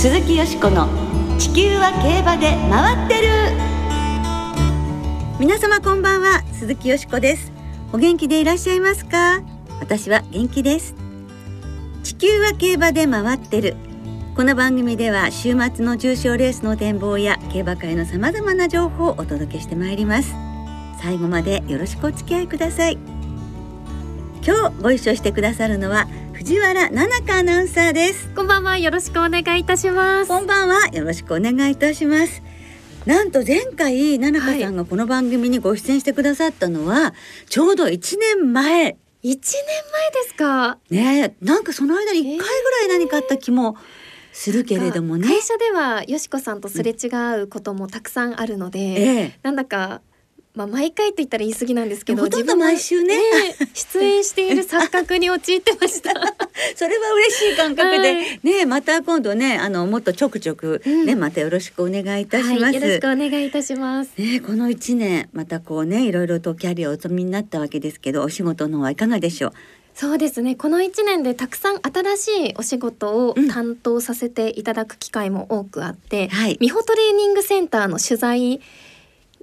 鈴木よしこの地球は競馬で回ってる。皆様こんばんは鈴木よしこです。お元気でいらっしゃいますか？私は元気です。地球は競馬で回ってる。この番組では週末の重賞レースの展望や競馬会のさまざまな情報をお届けしてまいります。最後までよろしくお付き合いください。今日ご一緒してくださるのは藤原奈々香アナウンサーです。こんばんは。よろしくお願いいたします。こんばんは。よろしくお願いいたします。なんと前回奈々香さんがこの番組にご出演してくださったのは、ちょうど1年前。一年前ですか？ねなんかその間に1回ぐらい何かあった気もするけれどもね、会社ではよしこさんとすれ違うこともたくさんあるので、ええ。なんだかまあ毎回と言ったら言い過ぎなんですけどほとんど毎週ね。自分が出演している錯覚に陥ってました。それは嬉しい感覚で、はい。ねまた今度ねあのもっとちょくちょくね、うん。またよろしくお願いいたします、はい、よろしくお願いいたします。ねこの1年またこうねいろいろとキャリアをお積みになったわけですけどお仕事の方はいかがでしょう？そうですね。この一年でたくさん新しいお仕事をうん。担当させていただく機会も多くあって、はい。美穂トレーニングセンターの取材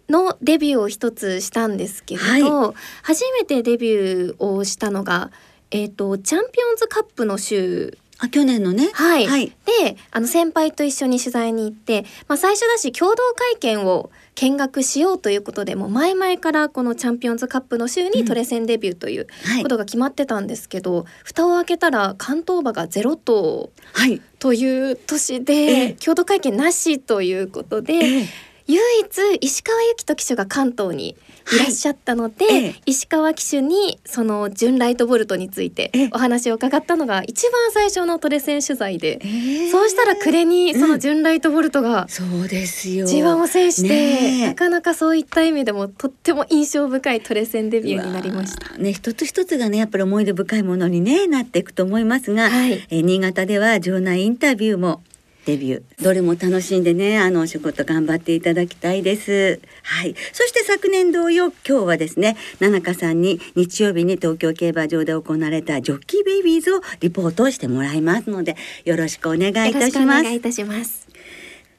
のデビューを一つしたんですけれど、初めてデビューをしたのが、えー、とチャンピオンズカップの週。あ去年のね。はい、はい。であの先輩と一緒に取材に行って、まあ、最初だし共同会見を見学しようということでもう前々からこのチャンピオンズカップの週にトレセンデビューというはい。ことが決まってたんですけど、蓋を開けたら関東馬がゼロ頭はい。という年で、ええ。共同会見なしということで、ええ唯一石川由紀人騎手が関東にいらっしゃったので、はい。ええ。石川騎手にその純ライトボルトについてええ。お話を伺ったのが一番最初のトレセン取材で、ええ。そうしたら暮れにその純ライトボルトがそうですよ。G1 を制して、ねえ。なかなかそういった意味でもとっても印象深いトレセンデビューになりました。ね一つ一つがねやっぱり思い出深いものにねなっていくと思いますが、はい。えー新潟では場内インタビューもデビュー。どれも楽しんでねあのお仕事頑張っていただきたいです。はい。そして昨年同様今日はですね奈々香さんに日曜日に東京競馬場で行われたジョッキーベイビーズをリポートしてもらいますのでよろしくお願いいたします。お願いいたします。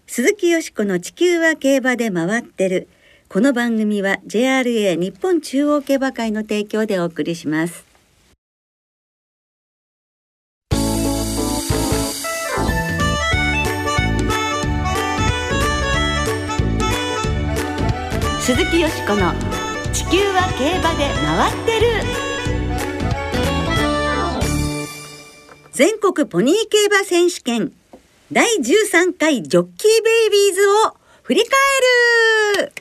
鈴木よしこの地球は競馬で回ってる。この番組は JRA 日本中央競馬会の提供でお送りします。鈴木よしこの地球は競馬で回ってる。全国ポニー競馬選手権。第13回ジョッキーベイビーズを振り返る。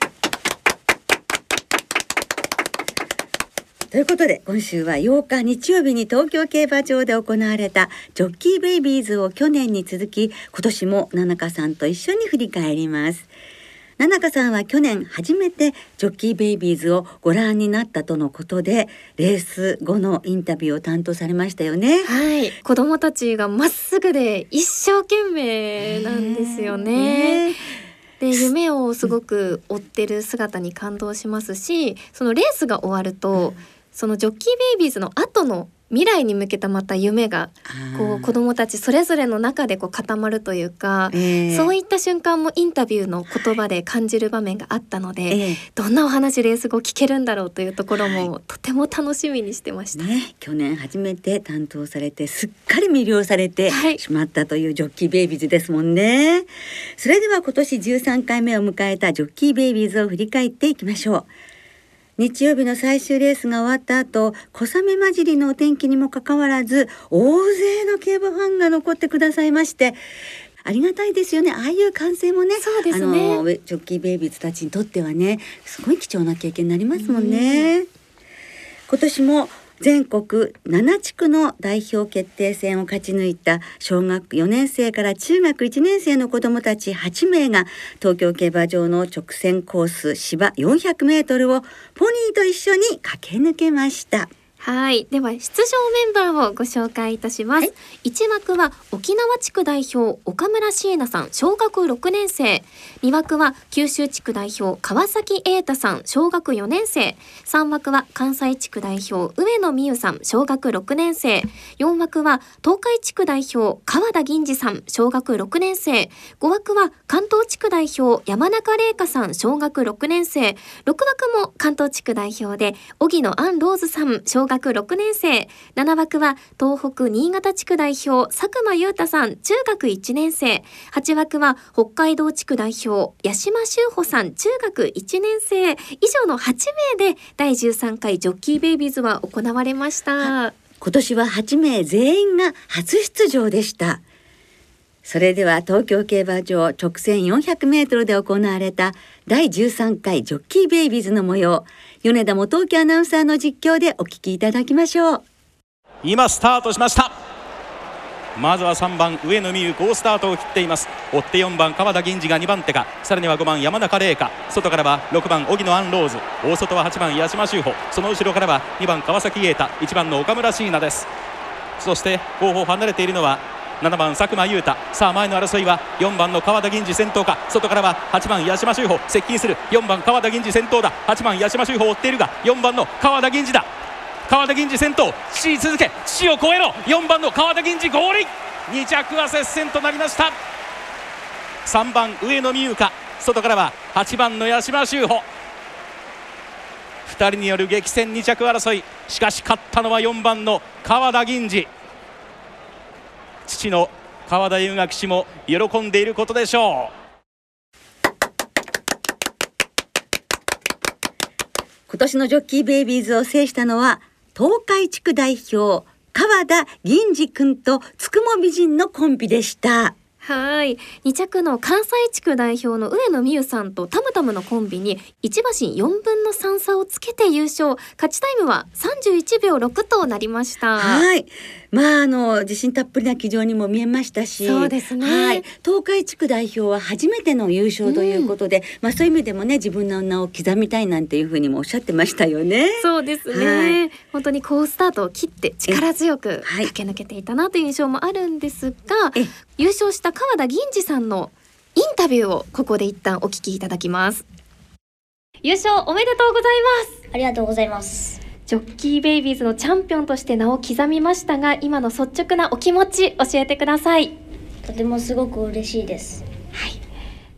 ということで今週は8日日曜日に東京競馬場で行われたジョッキーベイビーズを去年に続き今年も奈々香さんと一緒に振り返ります。奈々香さんは去年初めてジョッキーベイビーズをご覧になったとのことでレース後のインタビューを担当されましたよね。はい、子供たちがまっすぐで一生懸命なんですよね。ね。で夢をすごく追ってる姿に感動しますしそのレースが終わると、そのジョッキーベイビーズの後の未来に向けたまた夢がこう子供たちそれぞれの中でこう固まるというか、そういいった瞬間もインタビューの言葉で感じる場面があったので、ええどんなお話レース後聞けるんだろうというところもとても楽しみにしてました。ね、去年初めて担当されてすっかり魅了されてはいしまったというジョッキーベイビーズですもんね。それでは今年13回目を迎えたジョッキーベイビーズを振り返っていきましょう。日曜日の最終レースが終わった後小雨混じりのお天気にもかかわらず大勢の競馬ファンが残ってくださいましてありがたいですよね。ああいう歓声もねそうですね。あのジョッキーベイビーズたちにとってはねすごい貴重な経験になりますもんね。今年も全国7地区の代表決定戦を勝ち抜いた小学4年生から中学1年生の子どもたち8名が東京競馬場の直線コース芝400メートルをポニーと一緒に駆け抜けました。はい。では、出場メンバーをご紹介いたします。1枠は沖縄地区代表、岡村椎名さん、小学6年生。2枠は九州地区代表、川崎瑛太さん、小学4年生。3枠は関西地区代表、上野美優さん、小学6年生。4枠は東海地区代表、川田銀次さん、小学6年生。5枠は関東地区代表、山中玲香さん、小学6年生。6枠も関東地区代表で、荻野杏ローズさん、小学学6年生。7枠は東北新潟地区代表佐久間裕太さん中学1年生。8枠は北海道地区代表八島修穂さん中学1年生。以上の8名で第13回ジョッキーベイビーズは行われました。今年は8名全員が初出場でした。それでは東京競馬場直線400メートルで行われた第13回ジョッキーベイビーズの模様米田元樹アナウンサーの実況でお聞きいただきましょう。今スタートしました。まずは3番上野美優好スタートを切っています。追って4番川田銀次が2番手か。さらには5番山中玲香。外からは6番荻野アンローズ。大外は8番八島修穂その後ろからは2番川崎瑛太。1番の岡村椎名です。そして後方離れているのは7番佐久間優太。さあ前の争いは4番の川田銀次先頭か。外からは8番八島修穂接近する4番川田銀次先頭だ。8番八島修穂追っているが4番の川田銀次だ。川田銀次先頭父に続け父を超えろ。4番の川田銀次合輪。2着は接戦となりました。3番上野美優香外からは8番の八島修穂2人による激戦2着争い。しかし勝ったのは4番の川田銀次。父の川田優学氏も喜んでいることでしょう。今年のジョッキーベイビーズを制したのは東海地区代表川田銀次君とつくも美人のコンビでした。はい。2着の関西地区代表の上野美優さんとたむたむのコンビに1馬身4分の3差をつけて優勝。勝ちタイムは31秒6となりました。はい。まああの自信たっぷりな騎乗にも見えましたし。そうですね、はい、東海地区代表は初めての優勝ということで、うん、まあそういう意味でもね自分の名を刻みたいなんていうふうにもおっしゃってましたよね。そうですね、はい、本当に好スタートを切って力強く駆け抜けていたなという印象もあるんですが、優勝した川田銀次さんのインタビューをここで一旦お聞きいただきます。優勝おめでとうございます。ありがとうございます。ジョッキーベイビーズのチャンピオンとして名を刻みましたが今の率直なお気持ち教えてください。とてもすごく嬉しいです。はい。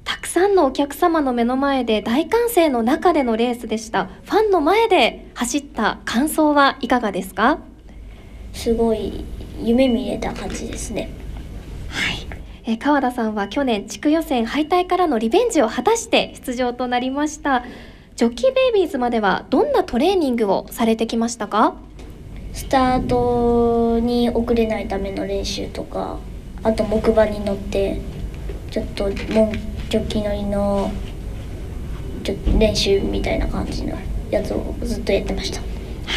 たくさんのお客様の目の前で大歓声の中でのレースでした。ファンの前で走った感想はいかがですか？すごい夢見れた感じですね。はいえ川田さんは去年地区予選敗退からのリベンジを果たして出場となりました。ジョッキーベイビーズまではどんなトレーニングをされてきましたか？スタートに遅れないための練習とかあと木馬に乗ってちょっともジョッキ乗りの練習みたいな感じのやつをずっとやってました。は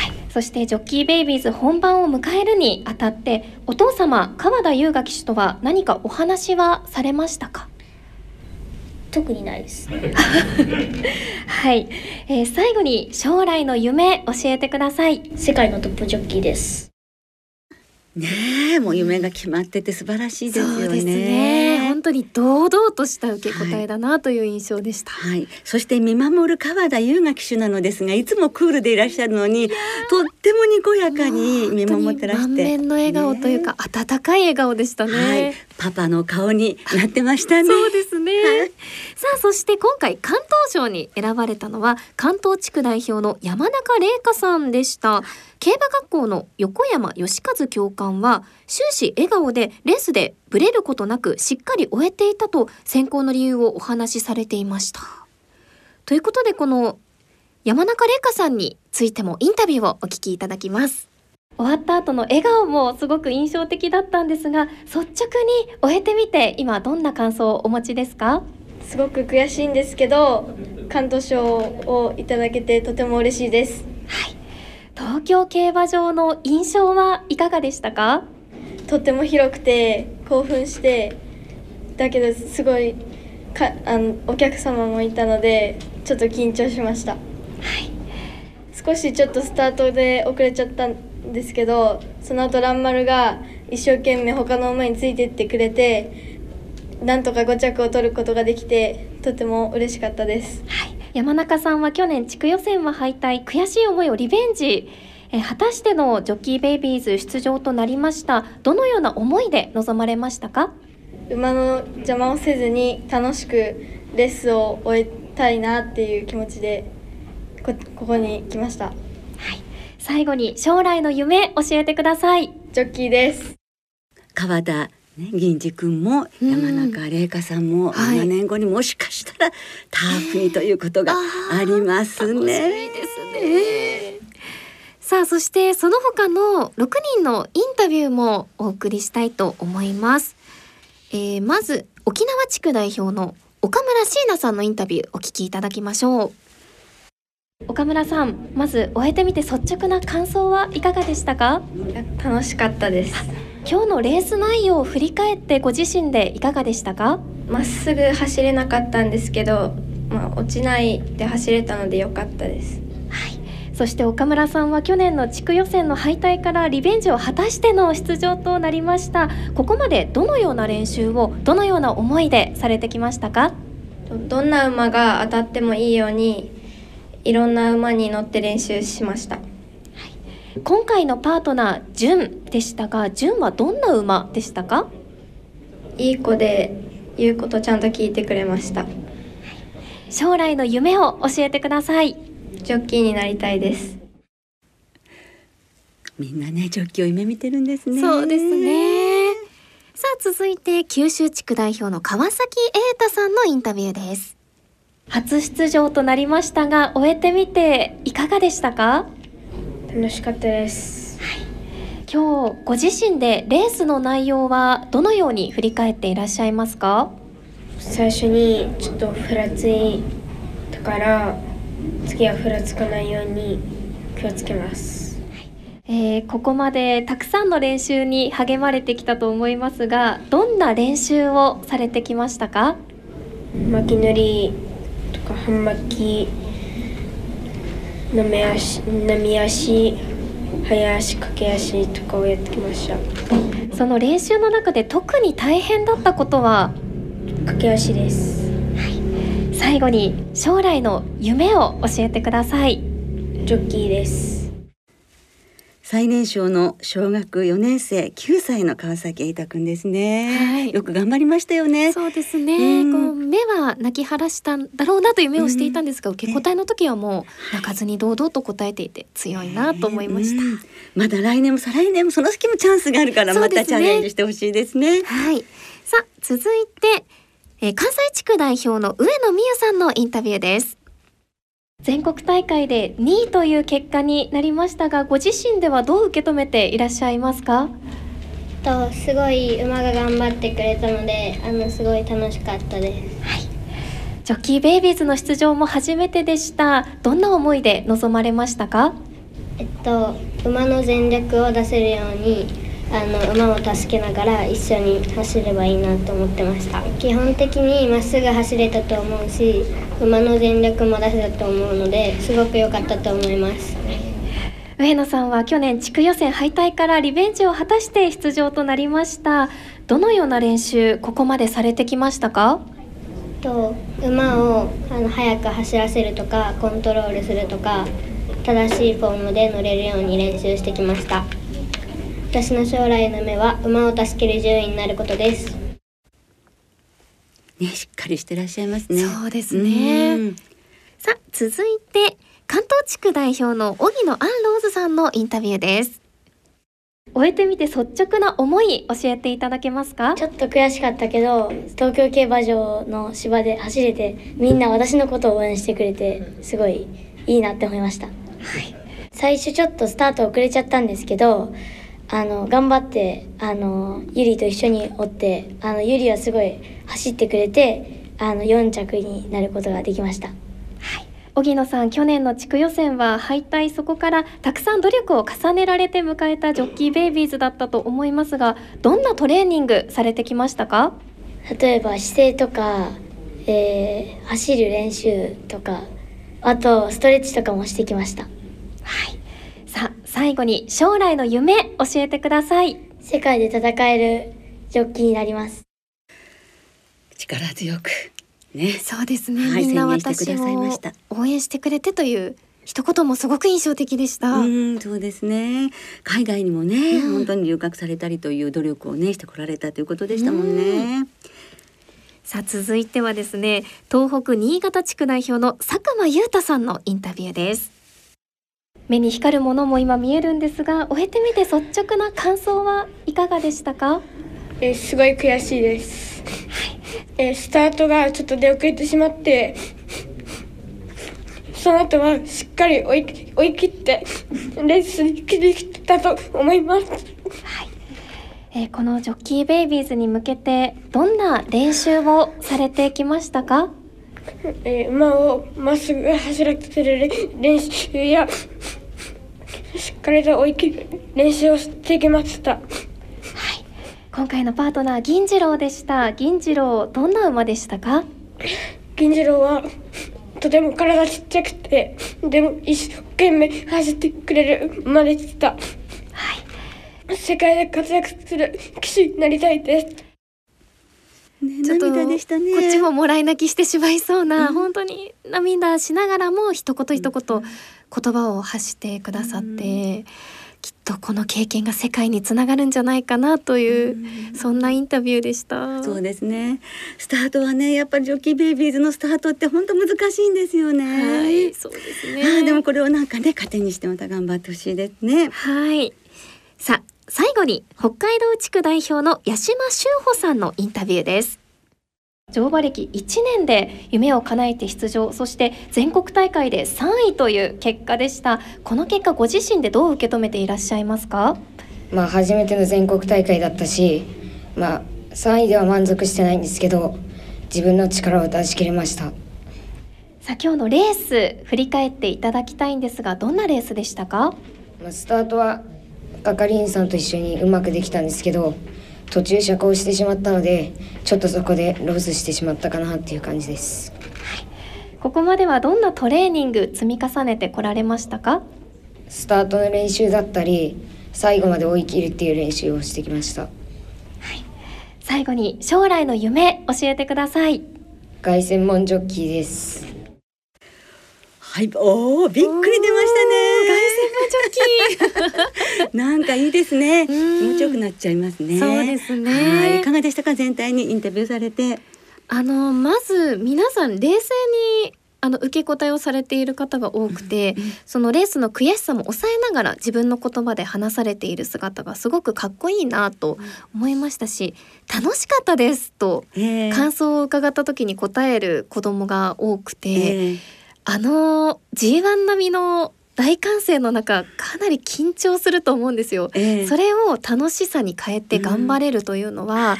いそしてジョッキーベイビーズ本番を迎えるにあたってお父様川田優雅騎手とは何かお話はされましたか？特にないです、ね、はい、えー、最後に将来の夢教えてください。世界のトップジョッキーです。ねえもう夢が決まってて素晴らしいですよね。ね本当に堂々とした受け答えだなという印象でした。はい、はい、そして見守る川田優雅騎手なのですが、いつもクールでいらっしゃるのに、とってもにこやかに見守ってらして、満面の笑顔というか、ね、温かい笑顔でしたね、はい。パパの顔になってましたね。そうですね。はい、さあそして今回関東賞に選ばれたのは関東地区代表の山中玲香さんでした。競馬学校の横山義和教官は終始笑顔でレースでブレることなくしっかり終えていたと選考の理由をお話しされていました。ということでこの山中玲香さんについてもインタビューをお聞きいただきます。終わった後の笑顔もすごく印象的だったんですが率直に終えてみて今どんな感想をお持ちですか？すごく悔しいんですけど関東賞をいただけてとても嬉しいですはい東京競馬場の印象はいかがでしたか？とっても広くて興奮してだけどすごいかあのお客様もいたのでちょっと緊張しました。はい少しちょっとスタートで遅れちゃったんですけどその後蘭丸が一生懸命他の馬についてってくれてなんとか5着を取ることができてとても嬉しかったです。はい、山中さんは去年地区予選は敗退悔しい思いをリベンジえー果たしてのジョッキーベイビーズ出場となりましたどのような思いで臨まれましたか？馬の邪魔をせずに楽しくレースを終えたいなっていう気持ちでこここに来ました。最後に将来の夢教えてください。ジョッキーです。川田ね、銀次君もうん山中玲香さんもはい。7年後にもしかしたらターフにということがありますね。ですね。さあそしてその他の6人のインタビューもお送りしたいと思います。えーまず沖縄地区代表の岡村椎名さんのインタビューお聞きいただきましょう。岡村さん、まず終えてみて率直な感想はいかがでしたか？楽しかったです今日のレース内容を振り返ってご自身でいかがでしたか？まっすぐ走れなかったんですけど、まあ、落ちないで走れたので良かったですそして岡村さんは去年の地区予選の敗退からリベンジを果たしての出場となりました。ここまでどのような練習をどのような思いでされてきましたか？どんな馬が当たってもいいようにいろんな馬に乗って練習しました。今回のパートナージュンでしたがジュンはどんな馬でしたか？いい子で言うことちゃんと聞いてくれました。将来の夢を教えてくださいジョッキーになりたいです。みんなねジョッキを夢見てるんですね。そうですね。さあ続いて九州地区代表の川崎瑛太さんのインタビューです。初出場となりましたが終えてみていかがでしたか？楽しかったです。今日ご自身でレースの内容はどのように振り返っていらっしゃいますか？最初にちょっとふらついたから次はふらつかないように気をつけます。えーここまでたくさんの練習に励まれてきたと思いますがどんな練習をされてきましたか？巻き塗りとか半巻きなめ足波足早足駆け足とかをやってきました。その練習の中で特に大変だったことは？駆け足です最後に将来の夢を教えてください。ジョッキーです。最年少の小学4年生9歳の川崎瑛太くんですね、はい。よく頑張りましたよね。そうですね、うん。こう目は泣き晴らしたんだろうなという目をしていたんですが、受け答えの時はもう泣かずに堂々と答えていて強いなと思いました、うん。まだ来年も再来年もその先もチャンスがあるからまたチャレンジしてほしいですね。はい。さあ、続いて、えー関西地区代表の上野美優さんのインタビューです。全国大会で2位という結果になりましたが、ご自身ではどう受け止めていらっしゃいますか？とすごい馬が頑張ってくれたのであのすごい楽しかったですジョッキーベイビーズの出場も初めてでした。どんな思いで臨まれましたか？えっと馬の全力を出せるようにあの馬を助けながら一緒に走ればいいなと思ってました。基本的にまっすぐ走れたと思うし馬の全力も出せたと思うのですごく良かったと思います。上野さんは去年地区予選敗退からリベンジを果たして出場となりました。どのような練習、ここまでされてきましたか？と馬をあの速く走らせるとかコントロールするとか正しいフォームで乗れるように練習してきました私の将来の夢は馬を助ける獣医になることです。ねしっかりしてらっしゃいますね。そうですね。うん。さあ続いて関東地区代表の荻野アンローズさんのインタビューです。終えてみて率直な思い教えていただけますか？ちょっと悔しかったけど東京競馬場の芝で走れてみんな私のことを応援してくれてすごいいいなって思いました、最初ちょっとスタート遅れちゃったんですけどあの頑張ってあのゆりと一緒に追ってあのゆりはすごい走ってくれてあの4着になることができました。荻野さん去年の地区予選は敗退そこからたくさん努力を重ねられて迎えたジョッキーベイビーズだったと思いますがどんなトレーニングされてきましたか？例えば姿勢とか、えー走る練習とかあとストレッチとかもしてきました。はい。さあ最後に将来の夢教えてください。世界で戦えるジョッキーになります。力強くね。そうですね。はいみんな私を応援してくれてという一言もすごく印象的でした。うんそうですね。海外にもね、うん。本当に留学されたりという努力をねしてこられたということでしたもんね、さあ続いてはですね東北新潟地区代表の佐久間優太さんのインタビューです目に光るものも今見えるんですが終えてみて率直な感想はいかがでしたか？えーすごい悔しいです、えースタートがちょっと出遅れてしまってその後はしっかり追い追い切ってレースに切り切ったと思います。えーこのジョッキーベイビーズに向けてどんな練習をされてきましたか？えー馬をまっすぐ走らせる練習やしっかりと追い切る練習をしてきました。今回のパートナー銀次郎でした。銀次郎どんな馬でしたか？銀次郎はとても体ちっちゃくてでも一生懸命走ってくれる馬でした。世界で活躍する騎手になりたいですねちょっとこっちももらい泣きしてしまいそうな、うん。本当に涙しながらも一言一言言葉を発してくださって、きっとこの経験が世界につながるんじゃないかなという、そんなインタビューでした。そうですね。スタートはねやっぱりジョッキーベイビーズのスタートって本当難しいんですよね、はい、そうですね。あーでもこれをなんかね糧にしてまた頑張ってほしいですね。はい。さあ、最後に北海道地区代表の八島修穂さんのインタビューです。乗馬歴1年で夢を叶えて出場そして全国大会で3位という結果でしたこの結果ご自身でどう受け止めていらっしゃいますか？まあ初めての全国大会だったし、まあ3位では満足してないんですけど、自分の力を出し切れました。さあ今日のレース振り返っていただきたいんですがどんなレースでしたか？まあ、スタートは係員さんと一緒にうまくできたんですけど、途中車高してしまったので、ちょっとそこでロスしてしまったかなっていう感じです。ここまではどんなトレーニング積み重ねてこられましたか？スタートの練習だったり、最後まで追い切るっていう練習をしてきました。最後に将来の夢教えてください凱旋門ジョッキーです。はいおーびっくり出ましたねなんかいいですね。気うん。持ちよくなっちゃいますね。そうですね。はい。いかがでしたか？全体にインタビューされて。あのまず皆さん冷静にあの受け答えをされている方が多くて、そのレースの悔しさも抑えながら自分の言葉で話されている姿がすごくかっこいいなと思いましたし楽しかったですとえー感想を伺った時に答える子供が多くて、えーあの G1 並みの大歓声の中かなり緊張すると思うんですよ。えーそれを楽しさに変えて頑張れるというのは、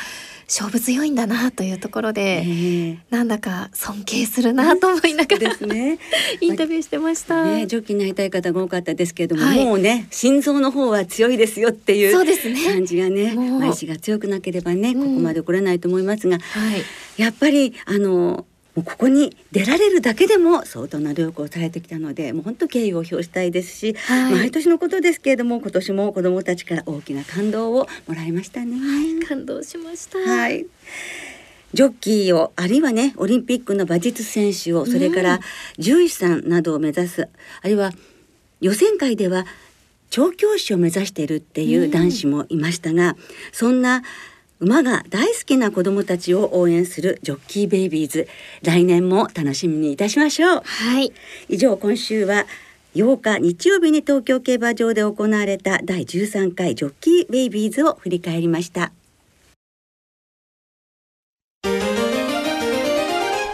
勝負強いんだなというところえで、ーなんだか尊敬するなと思いながでらすね。インタビューしてました。ね、ジョッキーになりたい方が多かったですけれども、はい。もうね心臓の方は強いですよっていうそうですね。感じがねもう。意志が強くなければね、うん。ここまで来れないと思いますがはい、やっぱりあのもうここに出られるだけでも相当な努力をされてきたのでもう本当敬意を表したいですし、はい毎年のことですけれども今年も子どもたちから大きな感動をもらいましたね。感動しました。はい。ジョッキーをあるいはねオリンピックの馬術選手をそれから獣医さんなどを目指す、あるいは予選会では調教師を目指しているっていう男子もいましたが、そんな馬が大好きな子どもたちを応援するジョッキーベイビーズ。来年も楽しみにいたしましょう。はい、以上今週は8日日曜日に東京競馬場で行われた第13回ジョッキーベイビーズを振り返りました。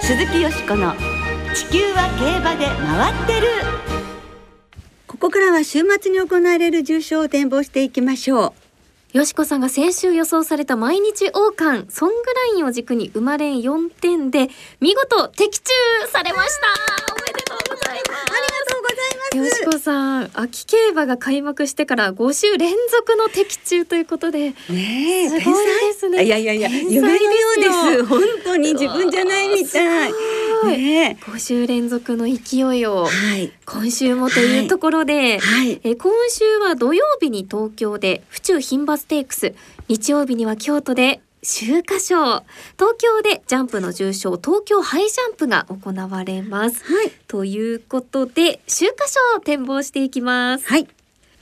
鈴木よしこの地球は競馬で回ってる。ここからは週末に行われる重賞を展望していきましょうよしこさんが先週予想された毎日王冠ソングラインを軸に生まれん4点で見事的中されました。おめでとうございます。ありがとうございます。よしこさん、秋競馬が開幕してから5週連続の的中ということで、ねえすごいですね。いやいやいや夢のようです。本当に自分じゃないみたいごい。ね5週連続の勢いをはい今週もというところで、はいえー今週は土曜日に東京で府中牝馬ステークス日曜日には京都で秋華賞東京でジャンプの重賞東京ハイジャンプが行われます。はいということで秋華賞を展望していきます。はい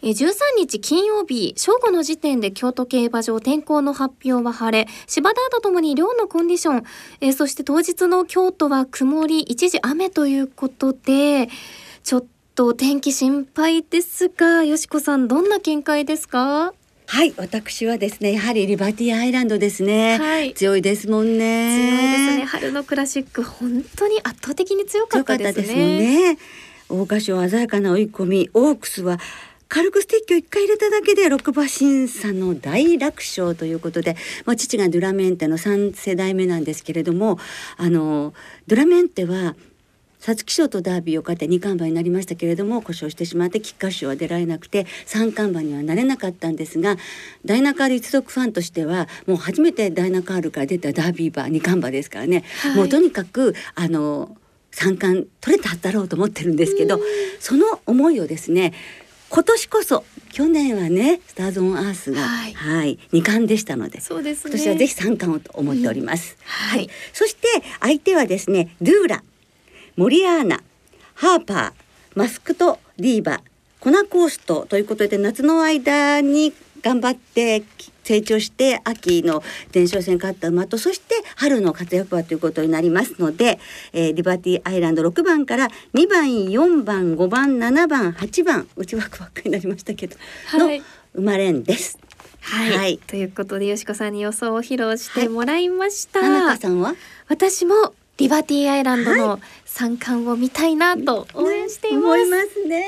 えー13日金曜日正午の時点で京都競馬場天候の発表は晴れ芝田とともに両のコンディション、えーそして当日の京都は曇り一時雨ということでちょっと天気心配ですがよしこさんどんな見解ですか？はい私はですねやはりリバティアイランドですね、はい。強いですもんね。強いですね。春のクラシック本当に圧倒的に強か強ったですかったですもんね。ね桜花賞鮮やかな追い込みオークスは軽くステッキを1回入れただけで6馬審査の大楽勝ということで、まあ、父がドゥラメンテの3世代目なんですけれどもあのドゥラメンテは皐月賞とダービーを勝って2冠馬になりましたけれども故障してしまって菊花賞は出られなくて3冠馬にはなれなかったんですがダイナカール一族ファンとしてはもう初めてダイナカールから出たダービー馬2冠馬ですからね、はい。もうとにかくあの三冠取れただろうと思ってるんですけどその思いをですね今年こそ去年はねスターズ・オン・アースが、はい。はい、2冠でしたのでそうですね。今年はぜひ三冠をと思っております。はい。そして相手はですねドゥーラモリアーナハーパーマスクトディーバコナコーストということで夏の間に頑張って成長して秋の前哨戦勝った馬とそして春の活躍馬ということになりますので、えーリバティアイランド6番から2番4番5番7番8番内枠ばっかりになりましたけど、はい。の生まれんです。はい、はい。ということでよしこさんに予想を披露してもらいました、田中さんは？私もリバティアイランドの三冠を見たいなと応援しています。思いますね。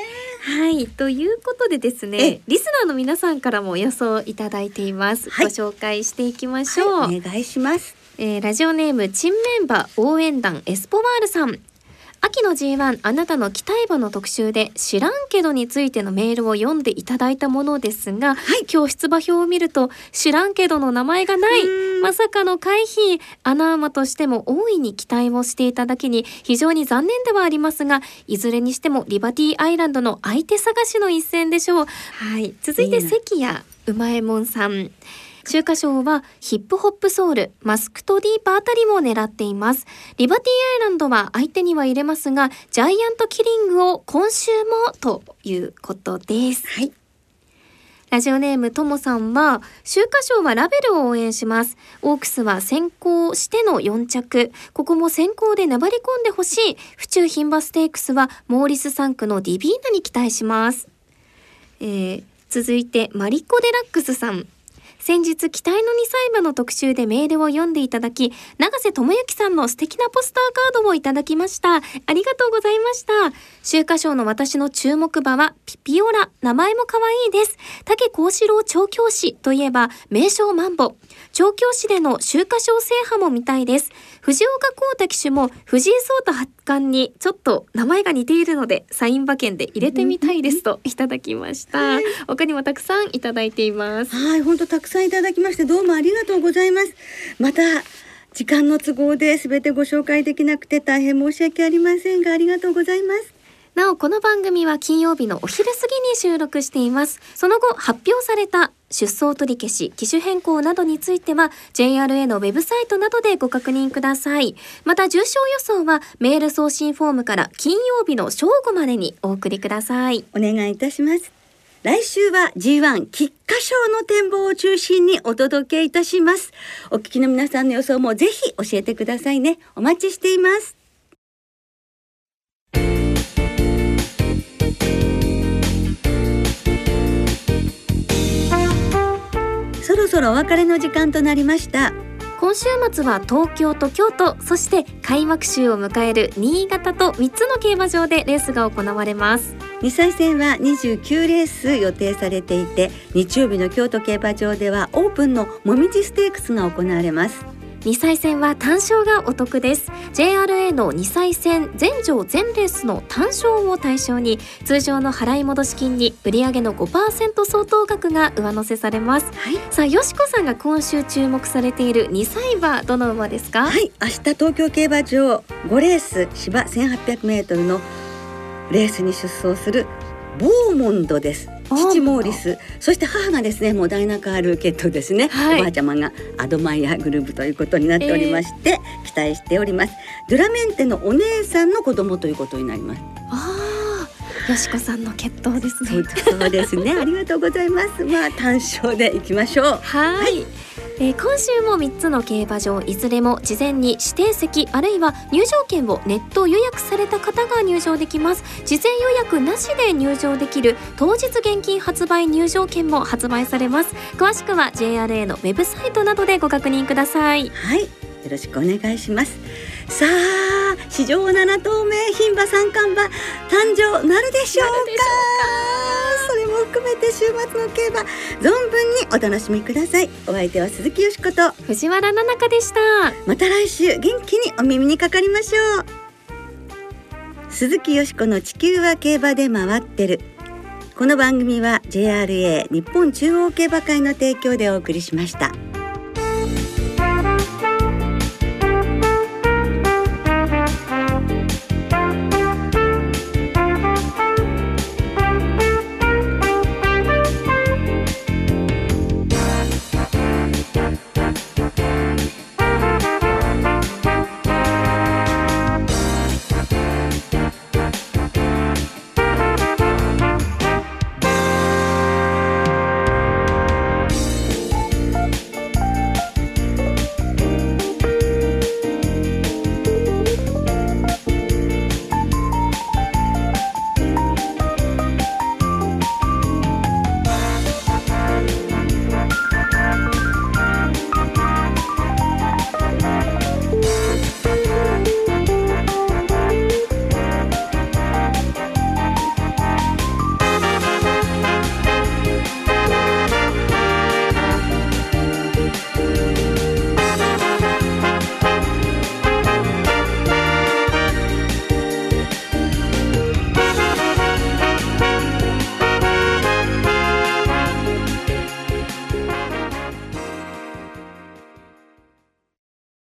はい、ということでですえね、リスナーの皆さんからも予想いただいています。はいご紹介していきましょう。はい、お願いします。えーラジオネームチンメンバー応援団エスポワールさん。秋の G1 あなたの期待馬の特集で知らんけどについてのメールを読んでいただいたものですが、今日出馬表を見ると知らんけどの名前がない。まさかの回避穴馬としても大いに期待をしていただけに非常に残念ではありますがいずれにしてもリバティアイランドの相手探しの一戦でしょう。はい。続いて関谷うまえもんさん秋華賞はヒップホップソウル、マスクトディープあたりも狙っています。リバティアイランドは相手には入れますが、ジャイアントキリングを今週もということです。はい。ラジオネームともさんは、秋華賞はラベルを応援します。オークスは先行しての4着。ここも先行で粘り込んでほしい。府中牝馬ステークスはモーリス3区のディビーナに期待します。えー続いてマリコ・デラックスさん。先日期待の2歳馬の特集でメールを読んでいただき永瀬智之さんの素敵なポスターカードをいただきました。ありがとうございました。秋華賞の私の注目馬はピピオラ。名前も可愛いです。竹幸四郎調教師といえば名称マンボ。調教師での秋華賞制覇も見たいです藤岡幸太騎手も藤井聡太八冠にちょっと名前が似ているのでサイン馬券で入れてみたいですといただきました他にもたくさんいただいていますはい、本当たくさんいただきましてどうもありがとうございます。また時間の都合で全てご紹介できなくて大変申し訳ありませんがありがとうございます。なおこの番組は金曜日のお昼過ぎに収録していますその後発表された出走取り消し機種変更などについては JRA のウェブサイトなどでご確認くださいまた重賞予想はメール送信フォームから金曜日の正午までにお送りくださいお願いいたします。来週は G1 菊花賞の展望を中心にお届けいたします。お聞きの皆さんの予想もぜひ教えてくださいね。お待ちしています。そろお別れの時間となりました。今週末は東京と京都そして開幕週を迎える新潟と3つの競馬場でレースが行われます2歳戦は29レース予定されていて日曜日の京都競馬場ではオープンのもみじステークスが行われます2歳戦は単勝がお得です。JRA の2歳戦全場全レースの単勝を対象に通常の払い戻し金に売上の5%相当額が上乗せされます、はい。さあよしこさんが今週注目されている2歳馬どの馬ですか、はい。明日東京競馬場5レース芝 1800m のレースに出走するボーモンドです父モーリス。そして母がですねもうダイナカール血統ですね、はい。おばあちゃまがアドマイヤグループということになっておりまして、期待しております。ドゥラメンテのお姉さんの子供ということになりますよしこさんの血統ですね。そうですね。ありがとうございます。まあ単勝でいきましょう。はい、えー今週も3つの競馬場いずれも事前に指定席あるいは入場券をネット予約された方が入場できます。事前予約なしで入場できる当日現金発売入場券も発売されます。詳しくは JRA のウェブサイトなどでご確認ください。はい、よろしくお願いします。さあ、史上七頭目牝馬三冠馬誕生なるでしょうか？それも含めて週末の競馬存分にお楽しみください。お相手は鈴木よしこと。藤原奈々香でしたまた来週元気にお耳にかかりましょう。鈴木よしこの地球は競馬で回ってる。この番組は JRA 日本中央競馬会の提供でお送りしました。